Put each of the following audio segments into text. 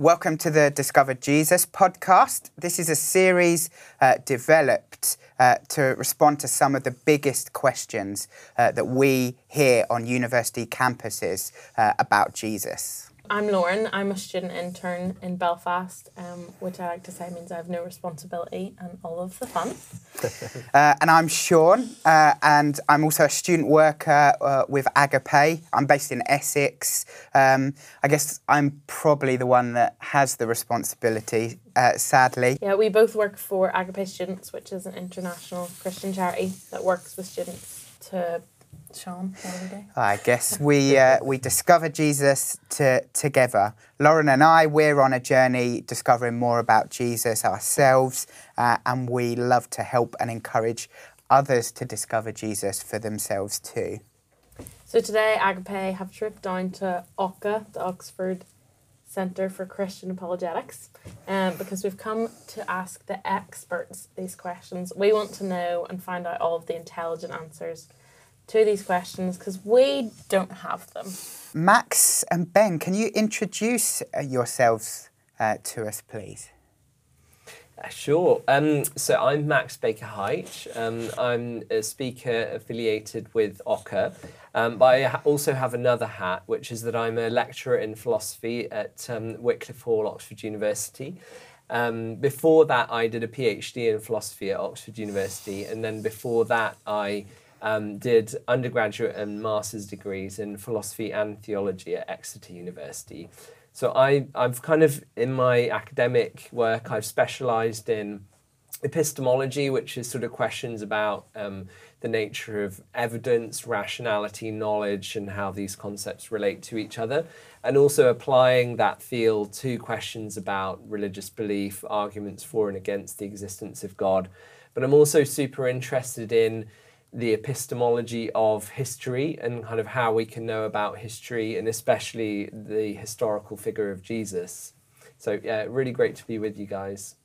Welcome to the Discover Jesus podcast. This is a series uh, developed uh, to respond to some of the biggest questions uh, that we hear on university campuses uh, about Jesus. I'm Lauren. I'm a student intern in Belfast, um, which I like to say means I have no responsibility and all of the fun. uh, and I'm Sean, uh, and I'm also a student worker uh, with Agape. I'm based in Essex. Um, I guess I'm probably the one that has the responsibility, uh, sadly. Yeah, we both work for Agape Students, which is an international Christian charity that works with students to Sean, I guess we uh, we discover Jesus to, together. Lauren and I, we're on a journey discovering more about Jesus ourselves, uh, and we love to help and encourage others to discover Jesus for themselves too. So today, Agape have tripped down to OCA, the Oxford Centre for Christian Apologetics, um, because we've come to ask the experts these questions. We want to know and find out all of the intelligent answers to these questions because we don't have them. Max and Ben, can you introduce uh, yourselves uh, to us, please? Uh, sure. Um, so I'm Max Baker Hytch. Um, I'm a speaker affiliated with OCA, um, but I also have another hat, which is that I'm a lecturer in philosophy at um, Wycliffe Hall, Oxford University. Um, before that, I did a PhD in philosophy at Oxford University, and then before that, I um, did undergraduate and master's degrees in philosophy and theology at Exeter University. So I, I've kind of, in my academic work, I've specialized in epistemology, which is sort of questions about um, the nature of evidence, rationality, knowledge, and how these concepts relate to each other, and also applying that field to questions about religious belief, arguments for and against the existence of God. But I'm also super interested in the epistemology of history and kind of how we can know about history and especially the historical figure of Jesus. So, yeah, really great to be with you guys.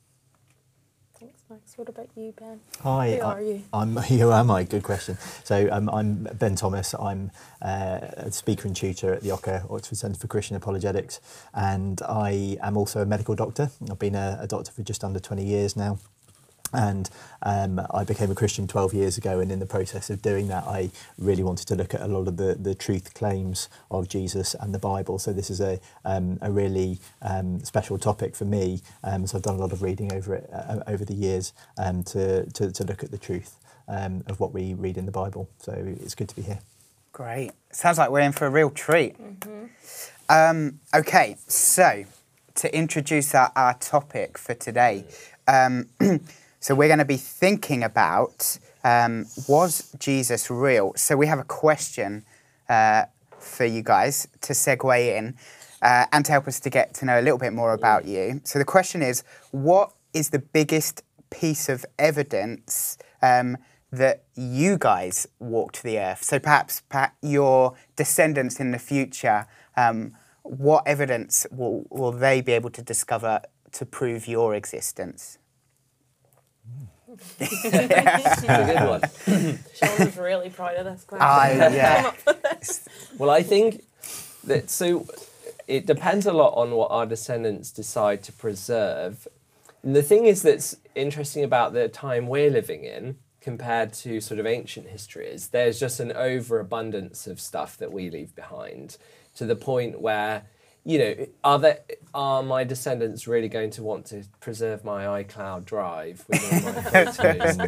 Thanks, Max. What about you, Ben? Hi, who are you? I'm, who am I? Good question. So, um, I'm Ben Thomas. I'm uh, a speaker and tutor at the OCA, Oxford Centre for Christian Apologetics, and I am also a medical doctor. I've been a, a doctor for just under 20 years now. And um, I became a Christian 12 years ago, and in the process of doing that, I really wanted to look at a lot of the, the truth claims of Jesus and the Bible. So, this is a, um, a really um, special topic for me. Um, so, I've done a lot of reading over it uh, over the years um, to, to, to, look at the truth um, of what we read in the Bible. So, it's good to be here. Great. Sounds like we're in for a real treat. Mm-hmm. okay, so to introduce our, our topic for today. So we're going to be thinking about um, was Jesus real? So we have a question uh, for you guys to segue in uh, and to help us to get to know a little bit more about you. So the question is what is the biggest piece of evidence um, that you guys walked the earth? So perhaps, your descendants in the future, um, what evidence will, will they be able to discover to prove your existence? That's a good one. Sean was really proud of this question. I, yeah. well, I think that so it depends a lot on what our descendants decide to preserve. And the thing is that's interesting about the time we're living in compared to sort of ancient history is there's just an overabundance of stuff that we leave behind to the point where you know, are there are my descendants really going to want to preserve my iCloud drive with all my photos?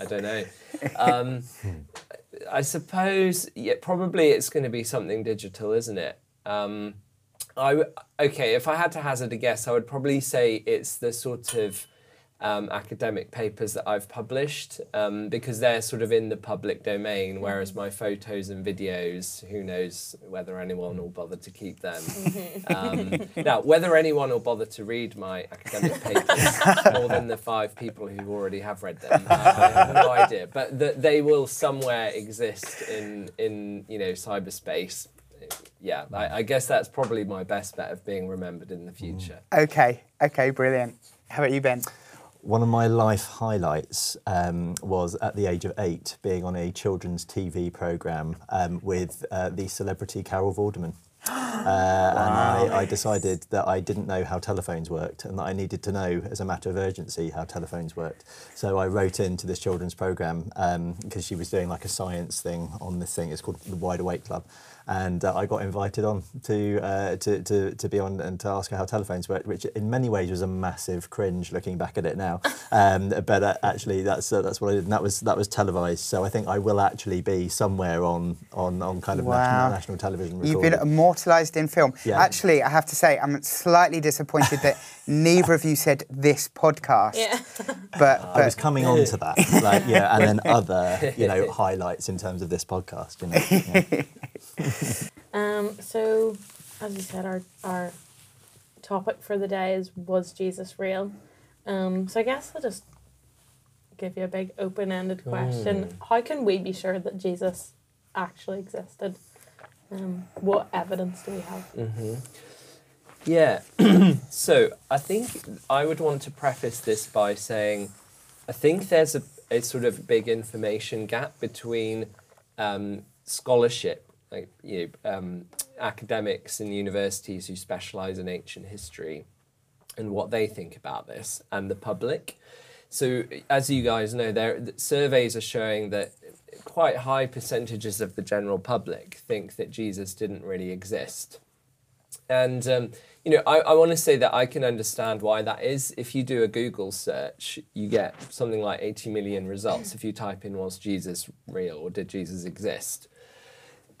I don't know. Um, I suppose, yeah, probably it's going to be something digital, isn't it? Um, I okay. If I had to hazard a guess, I would probably say it's the sort of um, academic papers that I've published um, because they're sort of in the public domain, whereas my photos and videos, who knows whether anyone will bother to keep them. um, now, whether anyone will bother to read my academic papers more than the five people who already have read them, uh, I have no idea. But the, they will somewhere exist in, in you know cyberspace. Yeah, I, I guess that's probably my best bet of being remembered in the future. Okay, okay, brilliant. How about you, Ben? One of my life highlights um, was at the age of eight being on a children's TV programme um, with uh, the celebrity Carol Vorderman. uh, and I, I decided that I didn't know how telephones worked and that I needed to know, as a matter of urgency, how telephones worked. So I wrote into this children's program because she was doing like a science thing on this thing. It's called the Wide Awake Club, and uh, I got invited on to, uh, to, to to be on and to ask her how telephones worked, which in many ways was a massive cringe looking back at it now. Um, but uh, actually, that's uh, that's what I did, and that was that was televised. So I think I will actually be somewhere on on, on kind of Wow. national, national television. You've been immortalised in film. Yeah. Actually, I have to say, I'm slightly disappointed that neither of you said this podcast. Yeah. But, I was coming on to that, like yeah, and then other you know highlights in terms of this podcast. You know, yeah. Um, so, as you said, our our topic for the day is was Jesus real? Um, so I guess I'll just give you a big open ended question. How can we be sure that Jesus actually existed? Um, what evidence do we have? Yeah. so I think I would want to preface this by saying I think there's a, a sort of big information gap between um, scholarship, like you know, um, academics in universities who specialize in ancient history and what they think about this, and the public. So, as you guys know, there surveys are showing that quite high percentages of the general public think that Jesus didn't really exist. And um, you know, I, I want to say that I can understand why that is. If you do a Google search, you get something like 80 million results if you type in was Jesus real or did Jesus exist?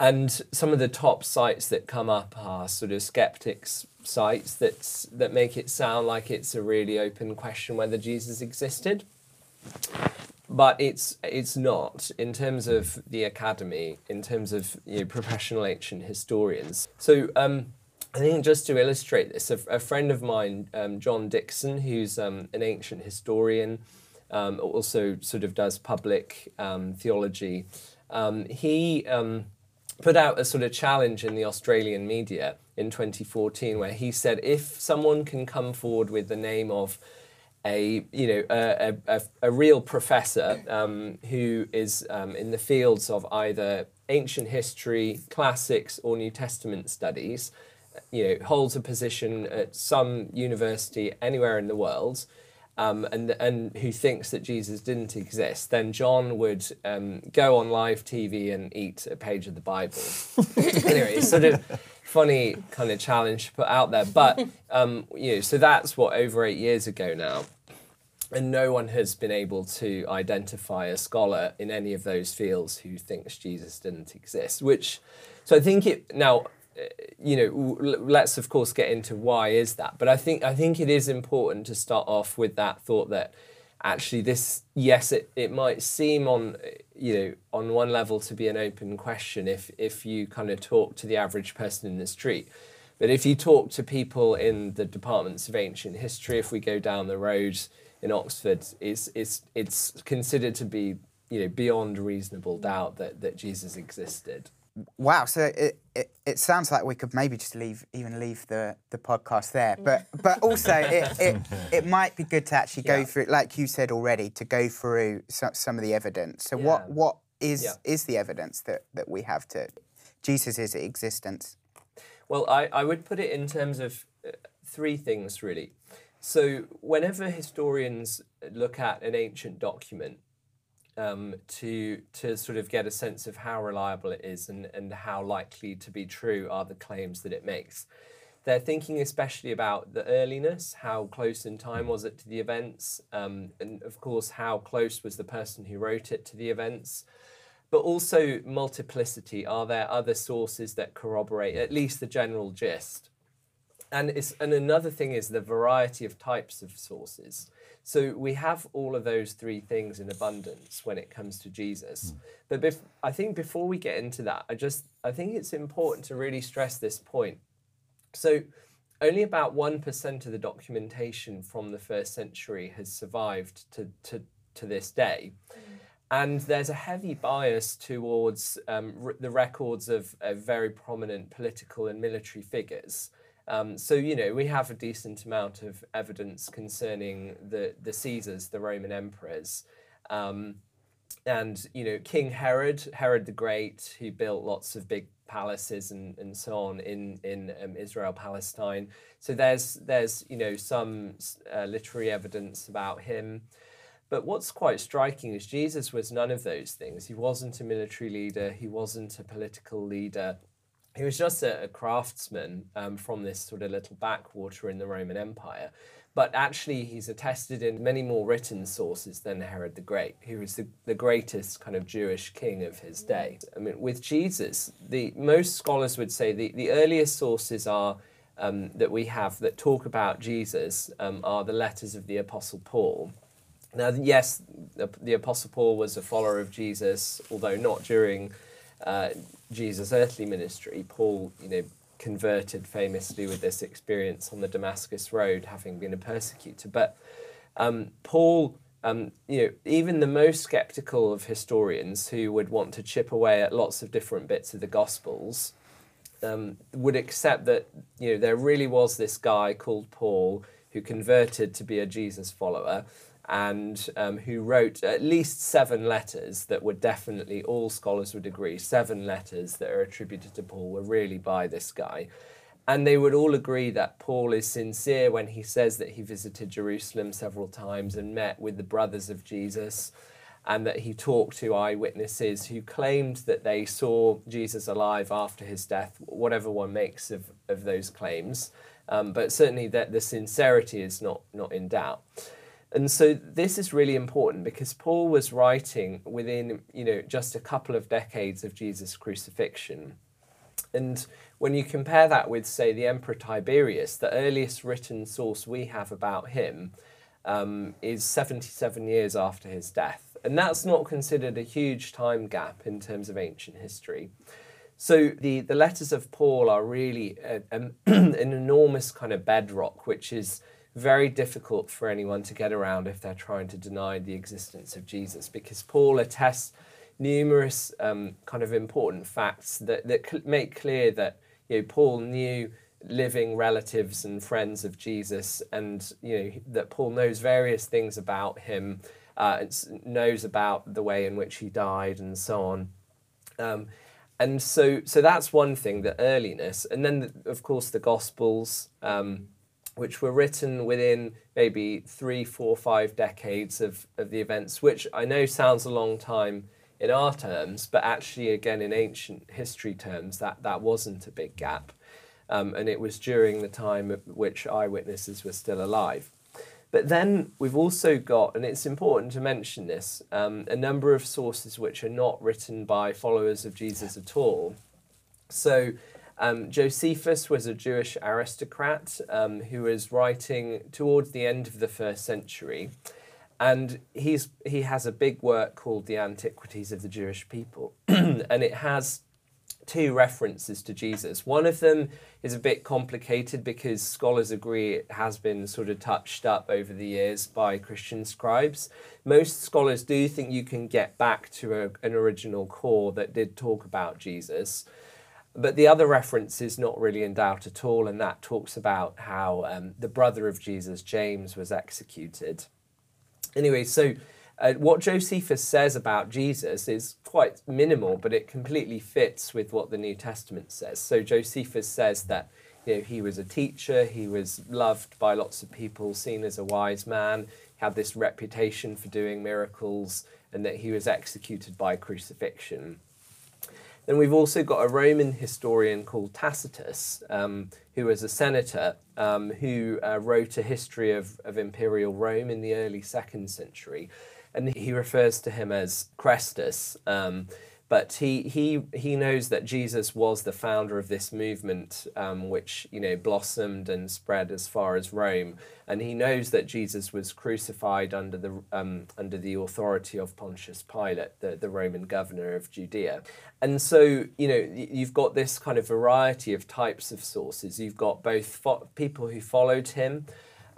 And some of the top sites that come up are sort of skeptics sites that's, that make it sound like it's a really open question whether Jesus existed but it's it's not in terms of the academy, in terms of you know, professional ancient historians. So um, I think just to illustrate this, a, a friend of mine, um, John Dickson, who's um, an ancient historian, um, also sort of does public um, theology. Um, he put out a sort of challenge in the Australian media in 2014, where he said if someone can come forward with the name of a you know a, a, a, real professor um, who is um, in the fields of either ancient history, classics, or New Testament studies, you know, holds a position at some university anywhere in the world, um, and and who thinks that Jesus didn't exist, then John would um, go on live TV and eat a page of the Bible. anyway, it's sort of funny kind of challenge to put out there, but um, you know, so that's what over eight years ago now and no one has been able to identify a scholar in any of those fields who thinks Jesus didn't exist. Which, so I think it now, you know, let's of course get into why is that. But I think I think it is important to start off with that thought that actually this yes it, it might seem on you know on one level to be an open question if if you kind of talk to the average person in the street but if you talk to people in the departments of ancient history if we go down the road in Oxford, it's it's it's considered to be you know beyond reasonable doubt that that Jesus existed. Wow, so it, it, it sounds like we could maybe just leave even leave the, the podcast there. But but also it, it, it might be good to actually go Yeah. through, like you said already, to go through some, some of the evidence. So what what is Yeah. is the evidence that, that we have to Jesus' existence? Well, I, I would put it in terms of uh, three things really. So, whenever historians look at an ancient document um, to, to sort of get a sense of how reliable it is and, and how likely to be true are the claims that it makes, they're thinking especially about the earliness, how close in time was it to the events, um, and of course, how close was the person who wrote it to the events but also multiplicity. Are there other sources that corroborate at least the general gist? And and another thing is the variety of types of sources. So we have all of those three things in abundance when it comes to Jesus. But bef- I think before we get into that, I just I think it's important to really stress this point. So only about 1% of the documentation from the first century has survived to, to, to this day. And there's a heavy bias towards um, r- the records of, of very prominent political and military figures. Um, so, you know, we have a decent amount of evidence concerning the, the Caesars, the Roman emperors. Um, and you know King Herod, Herod the Great, who built lots of big palaces and, and so on in in um, Israel Palestine. So there's there's you know some uh, literary evidence about him. But what's quite striking is Jesus was none of those things. He wasn't a military leader. He wasn't a political leader. He was just a, a craftsman um, from this sort of little backwater in the Roman Empire. But actually, he's attested in many more written sources than Herod the Great, who was the, the greatest kind of Jewish king of his day. I mean, with Jesus, the most scholars would say the, the earliest sources are um, that we have that talk about Jesus um, are the letters of the Apostle Paul. Now, yes, the, the Apostle Paul was a follower of Jesus, although not during uh, Jesus' earthly ministry. Paul, you know, converted famously with this experience on the Damascus Road, having been a persecutor. But um, Paul, um, you know, even the most skeptical of historians who would want to chip away at lots of different bits of the Gospels, um, would accept that you know there really was this guy called Paul who converted to be a Jesus follower and um, who wrote at least seven letters that were definitely, all scholars would agree, seven letters that are attributed to Paul were really by this guy. And they would all agree that Paul is sincere when he says that he visited Jerusalem several times and met with the brothers of Jesus, and that he talked to eyewitnesses who claimed that they saw Jesus alive after his death, whatever one makes of, of those claims. Um, but certainly that the sincerity is not, not in doubt. And so this is really important because Paul was writing within, you know, just a couple of decades of Jesus' crucifixion. And when you compare that with, say, the Emperor Tiberius, the earliest written source we have about him um, is 77 years after his death. And that's not considered a huge time gap in terms of ancient history. So the, the letters of Paul are really a, a, an enormous kind of bedrock, which is very difficult for anyone to get around if they're trying to deny the existence of Jesus, because Paul attests numerous um, kind of important facts that, that make clear that you know, Paul knew living relatives and friends of Jesus, and you know that Paul knows various things about him, uh, knows about the way in which he died, and so on. Um, and so, so that's one thing, the earliness, and then the, of course the Gospels. Um, which were written within maybe three, four, five decades of, of the events, which I know sounds a long time in our terms, but actually, again, in ancient history terms, that, that wasn't a big gap. Um, and it was during the time at which eyewitnesses were still alive. But then we've also got, and it's important to mention this, um, a number of sources which are not written by followers of Jesus at all. So um, Josephus was a Jewish aristocrat um, who was writing towards the end of the first century. And he's, he has a big work called The Antiquities of the Jewish People. and it has two references to Jesus. One of them is a bit complicated because scholars agree it has been sort of touched up over the years by Christian scribes. Most scholars do think you can get back to a, an original core that did talk about Jesus. But the other reference is not really in doubt at all, and that talks about how um, the brother of Jesus, James, was executed. Anyway, so uh, what Josephus says about Jesus is quite minimal, but it completely fits with what the New Testament says. So Josephus says that you know, he was a teacher, he was loved by lots of people, seen as a wise man, had this reputation for doing miracles, and that he was executed by crucifixion. Then we've also got a Roman historian called Tacitus, um, who was a senator um, who uh, wrote a history of, of imperial Rome in the early second century. And he refers to him as Chrestus. Um, but he he he knows that Jesus was the founder of this movement, um, which you know blossomed and spread as far as Rome, and he knows that Jesus was crucified under the um, under the authority of Pontius Pilate, the, the Roman governor of Judea, and so you know you've got this kind of variety of types of sources. You've got both fo- people who followed him.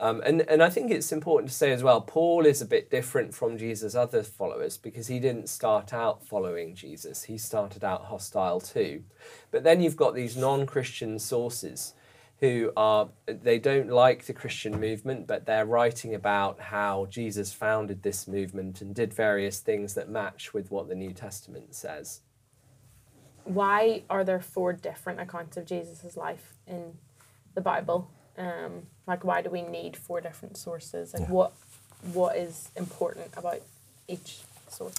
Um, and, and I think it's important to say as well, Paul is a bit different from Jesus' other followers because he didn't start out following Jesus. He started out hostile too. But then you've got these non Christian sources who are they don't like the Christian movement, but they're writing about how Jesus founded this movement and did various things that match with what the New Testament says. Why are there four different accounts of Jesus' life in the Bible? Um, like, why do we need four different sources? Like, Yeah. what what is important about each source?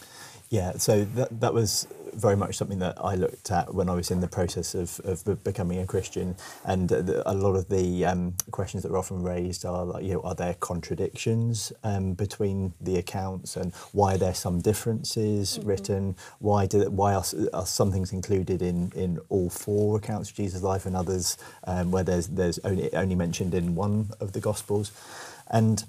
Yeah, so that, that was very much something that I looked at when I was in the process of, of becoming a Christian. And the, a lot of the um, questions that are often raised are like, you know, are there contradictions um, between the accounts and why are there some differences written? Why, do, why are, are some things included in, in all four accounts of Jesus' life and others um, where there's, there's only, only mentioned in one of the Gospels? And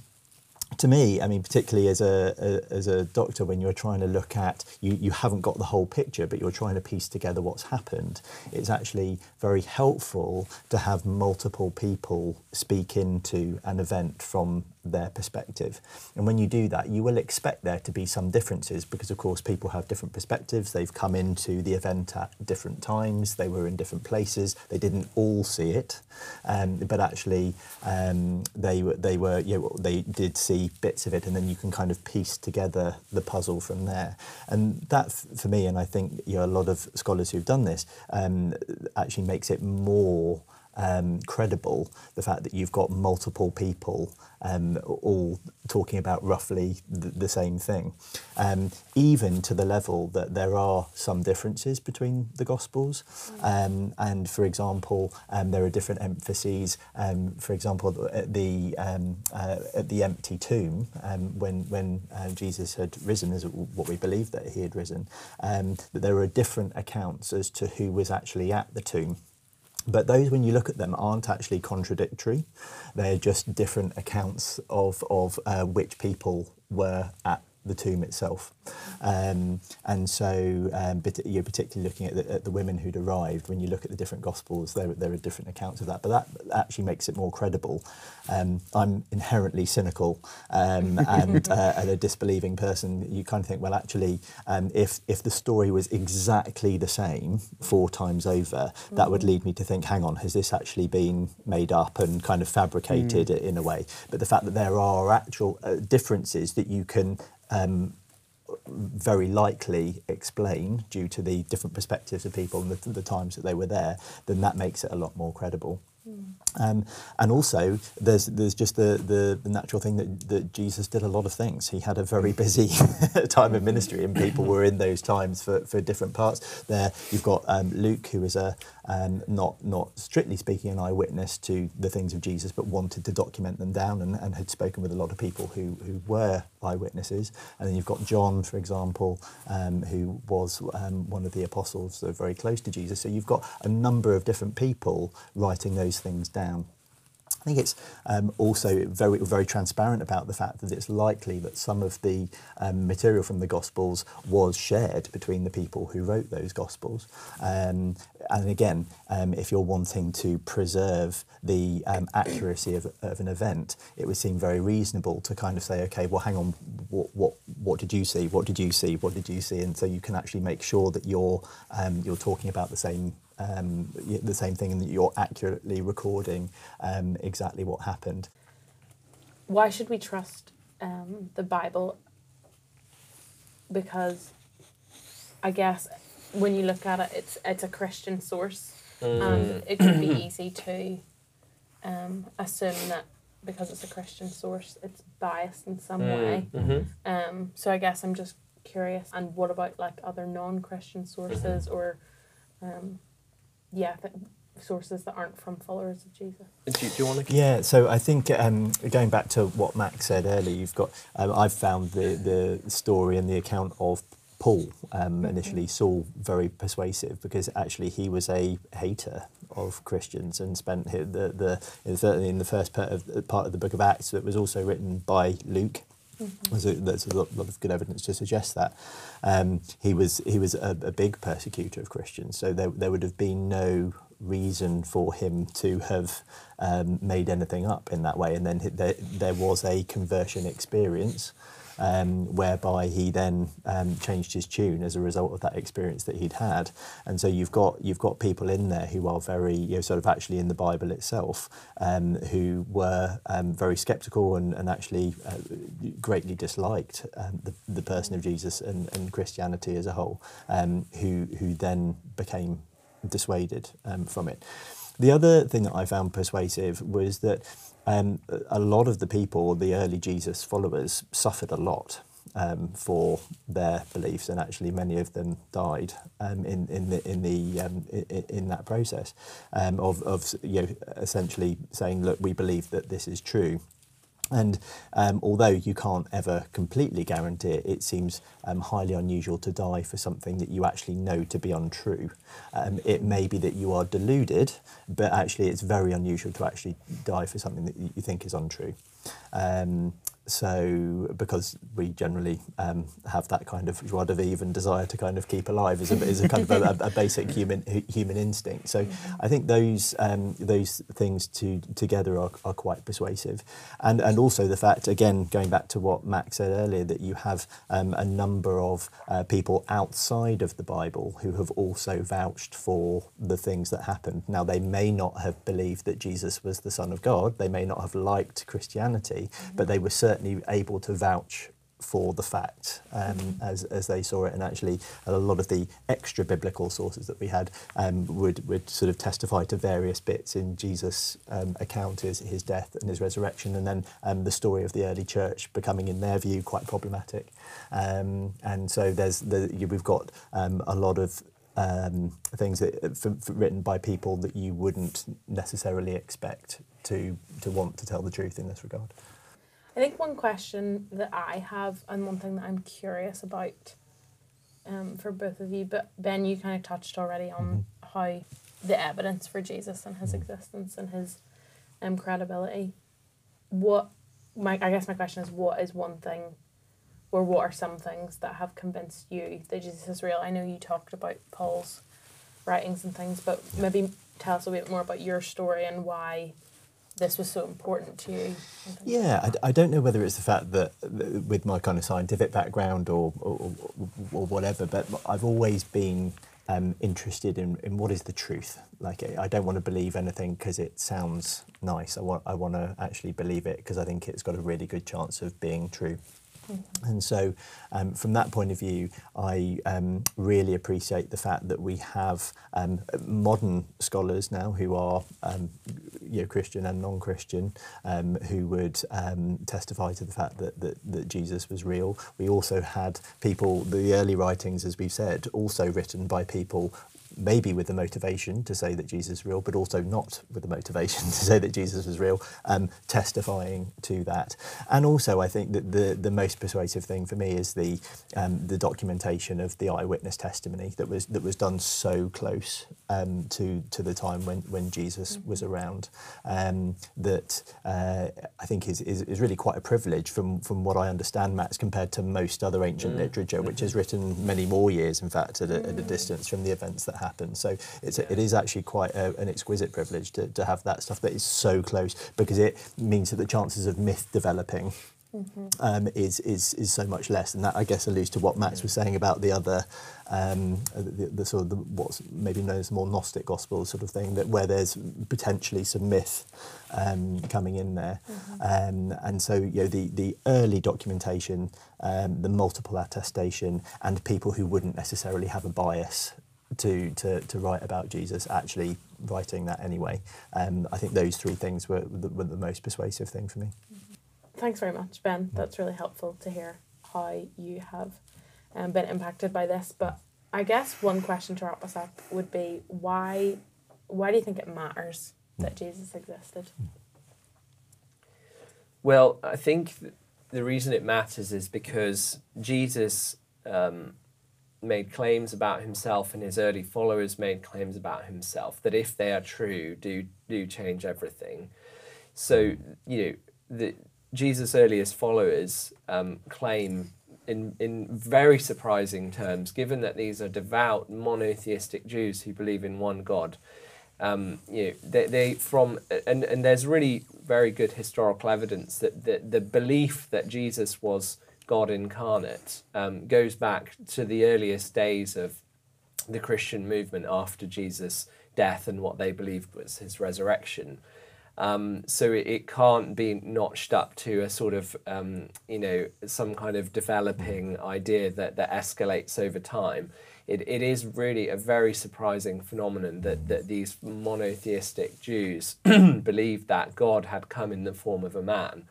to me, I mean, particularly as a, a as a doctor, when you're trying to look at you, you haven't got the whole picture, but you're trying to piece together what's happened. It's actually very helpful to have multiple people speak into an event from their perspective. And when you do that, you will expect there to be some differences because, of course, people have different perspectives. They've come into the event at different times. They were in different places. They didn't all see it, um, but actually, um, they they were you know, they did see bits of it, and then you can kind of piece together the puzzle from there. And that, for me, and I think you know, a lot of scholars who've done this, um, actually makes it more um, credible the fact that you've got multiple people um, all talking about roughly the, the same thing, um, even to the level that there are some differences between the Gospels. Um, and for example, um, there are different emphases. Um, for example, at the um, uh, at the empty tomb, um, when when uh, Jesus had risen, is what we believe that he had risen, um, that there are different accounts as to who was actually at the tomb. But those, when you look at them, aren't actually contradictory. They're just different accounts of, of uh, which people were at the tomb itself. Um, and so, um, but you're particularly looking at the, at the women who'd arrived. When you look at the different Gospels, there, there are different accounts of that. But that actually makes it more credible. Um, I'm inherently cynical um, and, uh, and a disbelieving person. You kind of think, well, actually, um, if, if the story was exactly the same four times over, that would lead me to think, hang on, has this actually been made up and kind of fabricated in a way? But the fact that there are actual uh, differences that you can um, very likely explain due to the different perspectives of people and the, the times that they were there, then that makes it a lot more credible. Um, and also, there's there's just the, the, the natural thing that, that Jesus did a lot of things. He had a very busy time of ministry, and people were in those times for, for different parts. There, you've got um, Luke, who is a um, not not strictly speaking an eyewitness to the things of Jesus, but wanted to document them down and, and had spoken with a lot of people who, who were eyewitnesses. And then you've got John, for example, um, who was um, one of the apostles so very close to Jesus. So you've got a number of different people writing those things down. I think it's um, also very, very transparent about the fact that it's likely that some of the um, material from the Gospels was shared between the people who wrote those Gospels. Um, and again, um, if you're wanting to preserve the um, accuracy of, of an event, it would seem very reasonable to kind of say, okay, well, hang on, what, what, what did you see? What did you see? What did you see? And so you can actually make sure that you're, um, you're talking about the same um, the same thing and that you're accurately recording um, exactly what happened. Why should we trust um, the Bible? Because I guess when you look at it, it's it's a Christian source, and it could be easy to um, assume that because it's a Christian source, it's biased in some way. Mhm. Um, so I guess I'm just curious. And what about like other non-Christian sources or, um, yeah, th- sources that aren't from followers of Jesus? Do, do you want to? Yeah, so I think um, going back to what Max said earlier, you've got um, I've found the the story and the account of Paul um, initially Saul very persuasive because actually he was a hater of Christians and spent the the in certainly in the first part of part of the book of Acts that was also written by Luke. There's a, there's a lot, lot of good evidence to suggest that um, he was he was a, a big persecutor of Christians. So there there would have been no reason for him to have um, made anything up in that way. And then there, there was a conversion experience um, whereby he then um, changed his tune as a result of that experience that he'd had. And so you've got you've got people in there who are very you know sort of actually in the Bible itself um, who were um, very sceptical and, and actually uh, greatly disliked um, the, the person of Jesus and, and Christianity as a whole, um, who who then became dissuaded from it. The other thing that I found persuasive was that um, a lot of the people, the early Jesus followers, suffered a lot um, for their beliefs, and actually many of them died um, in in the in the um, in, in, that process um, of of you know essentially saying, look, we believe that this is true. And um, although you can't ever completely guarantee it, it seems um, highly unusual to die for something that you actually know to be untrue. Um, it may be that you are deluded, but actually it's very unusual to actually die for something that you think is untrue. So because we generally um, have that kind of joie de vivre and desire to kind of keep alive is a, is a kind of a, a, basic human human instinct. So I think those um, those things to, together are, are quite persuasive, and and also the fact again going back to what Max said earlier that you have um, a number of uh, people outside of the Bible who have also vouched for the things that happened. Now they may not have believed that Jesus was the Son of God, they may not have liked Christianity, but they were certainly able to vouch for the fact um, as, as they saw it. And actually, a lot of the extra biblical sources that we had um, would, would sort of testify to various bits in Jesus' um, account, his, his death and his resurrection, and then um, the story of the early church becoming, in their view, quite problematic. Um, and so there's the, we've got um, a lot of um, things that for, for written by people that you wouldn't necessarily expect to to want to tell the truth in this regard. I think one question that I have, and one thing that I'm curious about um, for both of you, but Ben, you kind of touched already on mm-hmm. how the evidence for Jesus and his mm-hmm. existence and his um, credibility. What my I guess my question is, what is one thing, or what are some things that have convinced you that Jesus is real? I know you talked about Paul's writings and things, but maybe tell us a bit more about your story and why this was so important to you? Yeah, I, I, don't know whether it's the fact that, with my kind of scientific background or, or, or whatever, but I've always been um, interested in, in what is the truth. Like, I don't want to believe anything because it sounds nice. I want, I want to actually believe it because I think it's got a really good chance of being true. Mm-hmm. And so, um, from that point of view, I um, really appreciate the fact that we have um, modern scholars now who are um, you know, Christian and non-Christian um, who would um, testify to the fact that, that, that Jesus was real. We also had people, the early writings, as we've said, also written by people maybe with the motivation to say that Jesus is real, but also not with the motivation to say that Jesus was real, um, testifying to that. And also, I think that the, the most persuasive thing for me is the um, the documentation of the eyewitness testimony that was that was done so close um, to to the time when when Jesus mm-hmm. was around. Um, that uh, I think is, is, is really quite a privilege from from what I understand, Max, compared to most other ancient mm. literature, which is written many more years, in fact, at a, at a mm. distance from the events that happen. So it's a, it is actually quite a, an exquisite privilege to, to have that stuff that is so close because it means that the chances of myth developing Mm-hmm. Um, is, is is so much less, and that I guess alludes to what Max was saying about the other, um, the, the, sort of the, what's maybe known as more Gnostic gospel sort of thing, that where there's potentially some myth um, coming in there, mm-hmm. Um, and so you know the the early documentation, um, the multiple attestation, and people who wouldn't necessarily have a bias to, to, to write about Jesus actually writing that anyway. Um, I think those three things were the, were the most persuasive thing for me. Thanks very much, Ben. That's really helpful to hear how you have um, been impacted by this. But I guess one question to wrap us up would be why why do you think it matters that Jesus existed? Well, I think the reason it matters is because Jesus um, made claims about himself and his early followers made claims about himself that if they are true do do change everything. So you know the jesus earliest followers um, claim in in very surprising terms given that these are devout monotheistic jews who believe in one god um, you know, they, they from and, and there's really very good historical evidence that the, the belief that Jesus was God incarnate um, goes back to the earliest days of the Christian movement after Jesus' death and what they believed was his resurrection. Um, so it, it, can't be notched up to a sort of, um, you know, some kind of developing idea that, that escalates over time. It, it is really a very surprising phenomenon that, that these monotheistic Jews believed that God had come in the form of a man.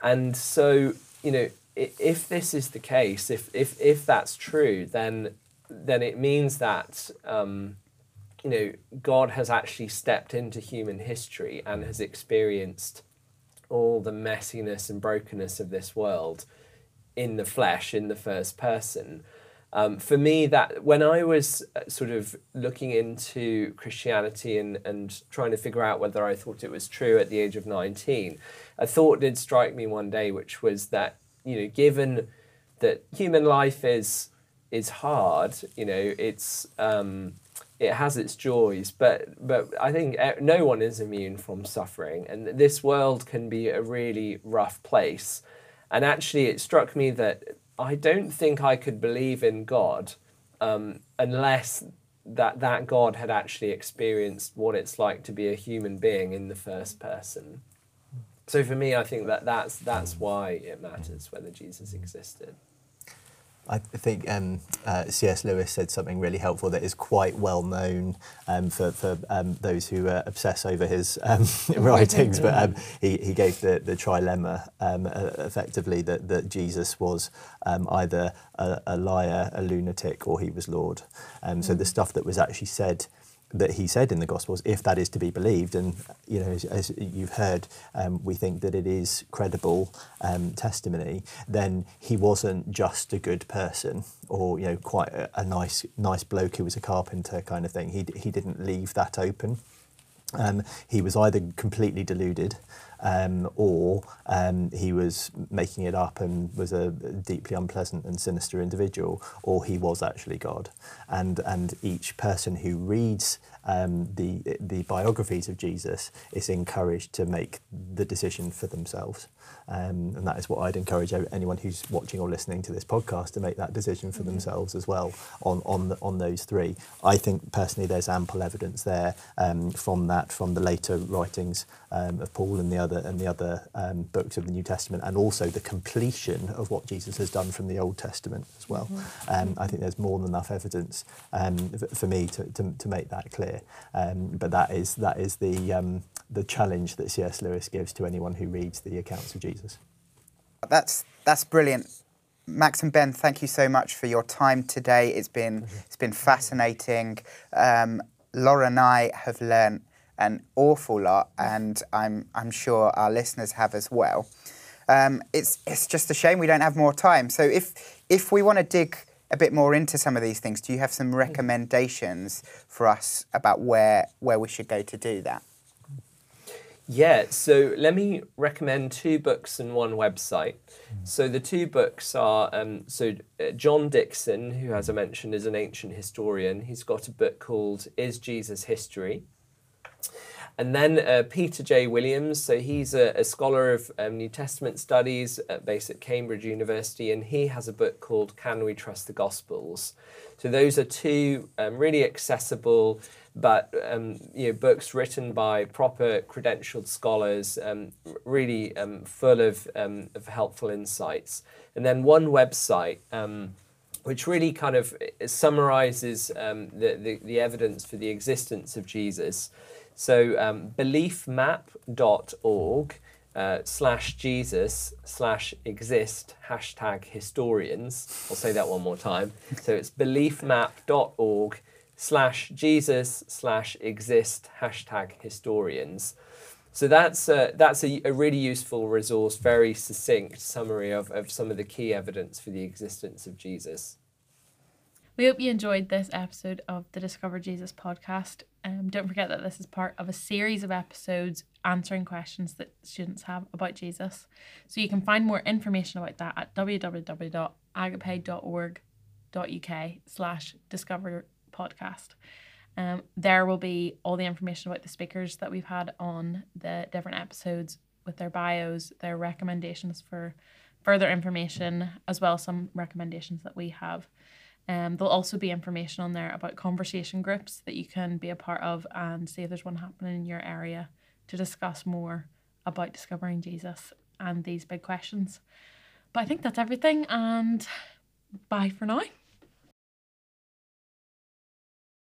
And so, you know, if this is the case, if, if, if that's true, then, then it means that um, you know, God has actually stepped into human history and has experienced all the messiness and brokenness of this world in the flesh, in the first person. Um, for me, that when I was uh, sort of looking into Christianity and, and trying to figure out whether I thought it was true at the age of 19, a thought did strike me one day, which was that, you know, given that human life is is hard, you know, it's um, it has its joys, but but I think no one is immune from suffering, and this world can be a really rough place. And actually, it struck me that I don't think I could believe in God um, unless that that God had actually experienced what it's like to be a human being in the first person. So for me, I think that that's that's why it matters whether Jesus existed. I think um, uh, C.S. Lewis said something really helpful that is quite well known um, for, for um, those who uh, obsess over his um, writings. But um, he, he gave the, the trilemma um, uh, effectively that, that Jesus was either a, a, liar, a lunatic, or he was Lord. so the stuff that was actually said that he said in the Gospels, if that is to be believed, and you know, as, as you've heard, um, we think that it is credible um, testimony. Then he wasn't just a good person, or you know, quite a, a, nice, nice bloke who was a carpenter kind of thing. He he didn't leave that open. Um, he was either completely deluded, um, or um, he was making it up and was a deeply unpleasant and sinister individual, or he was actually God. And, and each person who reads um, the, the biographies of Jesus is encouraged to make the decision for themselves. Um, and that is what I'd encourage anyone who's watching or listening to this podcast to make that decision for mm-hmm. themselves as well on on the, on those three. I think personally there's ample evidence there um, from that from the later writings um, of Paul and the other and the other um, books of the New Testament, and also the completion of what Jesus has done from the Old Testament as well. Mm-hmm. Um, I think there's more than enough evidence um, for me to, to, to, make that clear. but that is that is the the challenge that C.S. Lewis gives to anyone who reads the accounts of Jesus. That's that's brilliant. Max and Ben, thank you so much for your time today. It's been mm-hmm. it's been fascinating. Um, Laura and I have learned an awful lot, and I'm I'm sure our listeners have as well. Um, it's it's just a shame we don't have more time. So if if we want to dig a bit more into some of these things, do you have some mm-hmm. recommendations for us about where where we should go to do that? Yeah, so let me recommend two books and one website. So the two books are um, so uh, John Dickson, who, as I mentioned, is an ancient historian. He's got a book called "Is Jesus History," and then uh, Peter J. Williams. So he's a, a scholar of um, New Testament studies at, based at Cambridge University, and he has a book called "Can We Trust the Gospels?" So those are two um, really accessible but um, you know, books written by proper credentialed scholars, um, really um, full of, um, of helpful insights. And then one website um, which really kind of summarizes um, the, the, the, evidence for the existence of Jesus. So beliefmap.org uh, slash Jesus slash exist hashtag historians. I'll say that one more time. So it's beliefmap.org slash Jesus slash exist hashtag historians. So that's a, that's a, a, really useful resource, very succinct summary of, of some of the key evidence for the existence of Jesus. We hope you enjoyed this episode of the Discover Jesus podcast. Um, don't forget that this is part of a series of episodes answering questions that students have about Jesus. So you can find more information about that at www.agape.org.uk slash discover podcast. Um, there will be all the information about the speakers that we've had on the different episodes with their bios, their recommendations for further information as well as some recommendations that we have. Um, there'll also be information on there about conversation groups that you can be a part of and see if there's one happening in your area to discuss more about discovering Jesus and these big questions. But I think that's everything, and bye for now.